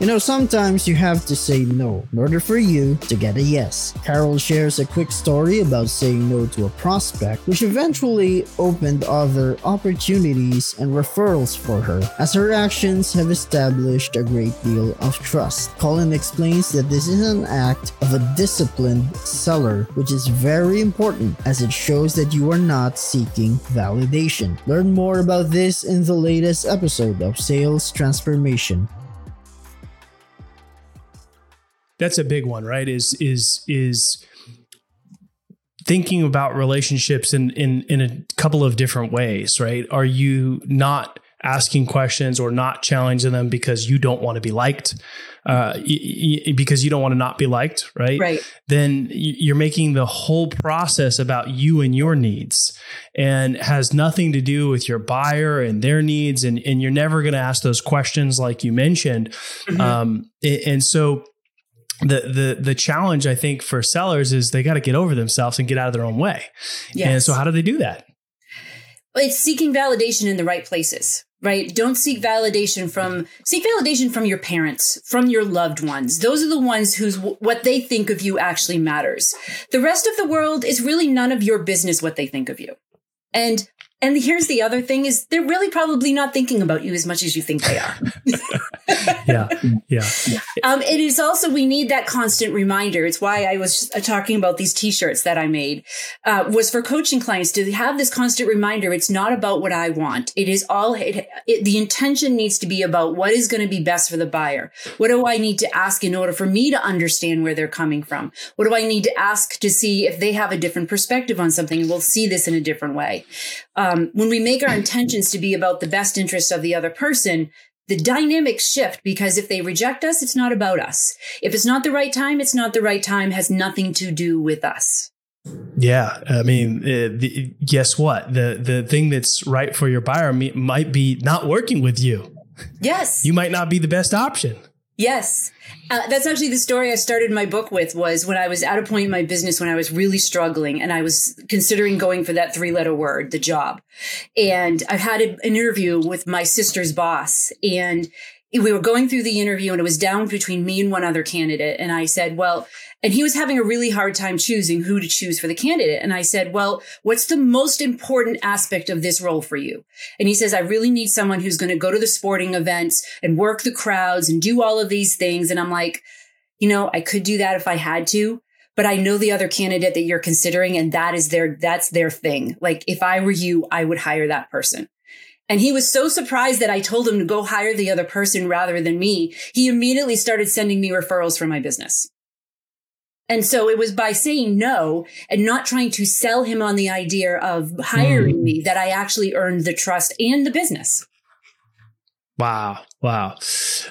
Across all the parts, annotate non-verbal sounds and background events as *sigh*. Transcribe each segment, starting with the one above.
You know, sometimes you have to say no in order for you to get a yes. Carol shares a quick story about saying no to a prospect, which eventually opened other opportunities and referrals for her, as her actions have established a great deal of trust. Colin explains that this is an act of a disciplined seller, which is very important as it shows that you are not seeking validation. Learn more about this in the latest episode of Sales Transformation. That's a big one, right? Is is is thinking about relationships in in in a couple of different ways, right? Are you not asking questions or not challenging them because you don't want to be liked, uh, y- y- because you don't want to not be liked, right? Right. Then you're making the whole process about you and your needs and has nothing to do with your buyer and their needs. And, and you're never going to ask those questions like you mentioned. Mhm. Um, and, and so the the the challenge I think for sellers is they got to get over themselves and get out of their own way. Yes. And so how do they do that? it's seeking validation in the right places right don't seek validation from seek validation from your parents from your loved ones those are the ones whose what they think of you actually matters the rest of the world is really none of your business what they think of you and and here's the other thing is they're really probably not thinking about you as much as you think they are *laughs* Yeah. Yeah. Um, it is also we need that constant reminder. It's why I was uh, talking about these T-shirts that I made. Uh, was for coaching clients to have this constant reminder. It's not about what I want. It is all. It, it, the intention needs to be about what is going to be best for the buyer. What do I need to ask in order for me to understand where they're coming from? What do I need to ask to see if they have a different perspective on something? And we'll see this in a different way. Um, when we make our intentions to be about the best interest of the other person, the dynamics shift because if they reject us, it's not about us. If it's not the right time, it's not the right time, has nothing to do with us. Yeah, I mean, uh, the, guess what? The the thing that's right for your buyer might be not working with you. Yes. You might not be the best option. Yes. Uh, that's actually the story I started my book with was when I was at a point in my business when I was really struggling and I was considering going for that three letter word, the job. And I had an interview with my sister's boss and we were going through the interview and it was down between me and one other candidate. And I said, well, and he was having a really hard time choosing who to choose for the candidate. And I said, well, what's the most important aspect of this role for you? And he says, I really need someone who's going to go to the sporting events and work the crowds and do all of these things. And I'm like, you know, I could do that if I had to, but I know the other candidate that you're considering and that is their, that's their thing. Like if I were you, I would hire that person. And he was so surprised that I told him to go hire the other person rather than me. He immediately started sending me referrals for my business. And so it was by saying no and not trying to sell him on the idea of hiring Mm. me that I actually earned the trust and the business. Wow, wow.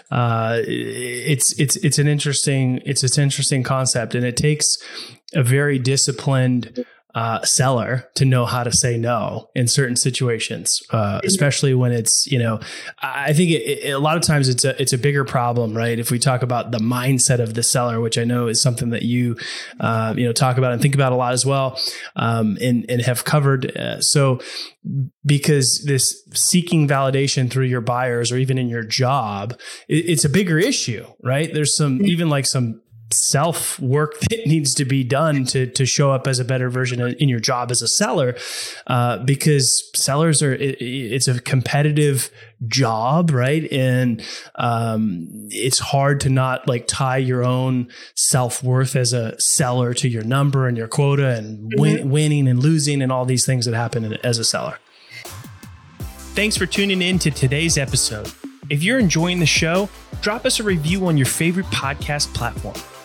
Uh, it's it's it's an interesting it's it's an interesting concept, and it takes a very disciplined uh, seller to know how to say no in certain situations, uh, especially when it's you know. I think it, it, a lot of times it's a it's a bigger problem, right? If we talk about the mindset of the seller, which I know is something that you uh, you know talk about and think about a lot as well, um, and and have covered. Uh, so because this seeking validation through your buyers or even in your job, it, it's a bigger issue, right? There's some even like some self work *laughs* that needs to be done to to show up as a better version in your job as a seller, uh, because sellers are it, it's a competitive job, right? And um, it's hard to not like tie your own self worth as a seller to your number and your quota and win, winning and losing and all these things that happen as a seller. Thanks for tuning in to today's episode. If you're enjoying the show, drop us a review on your favorite podcast platform.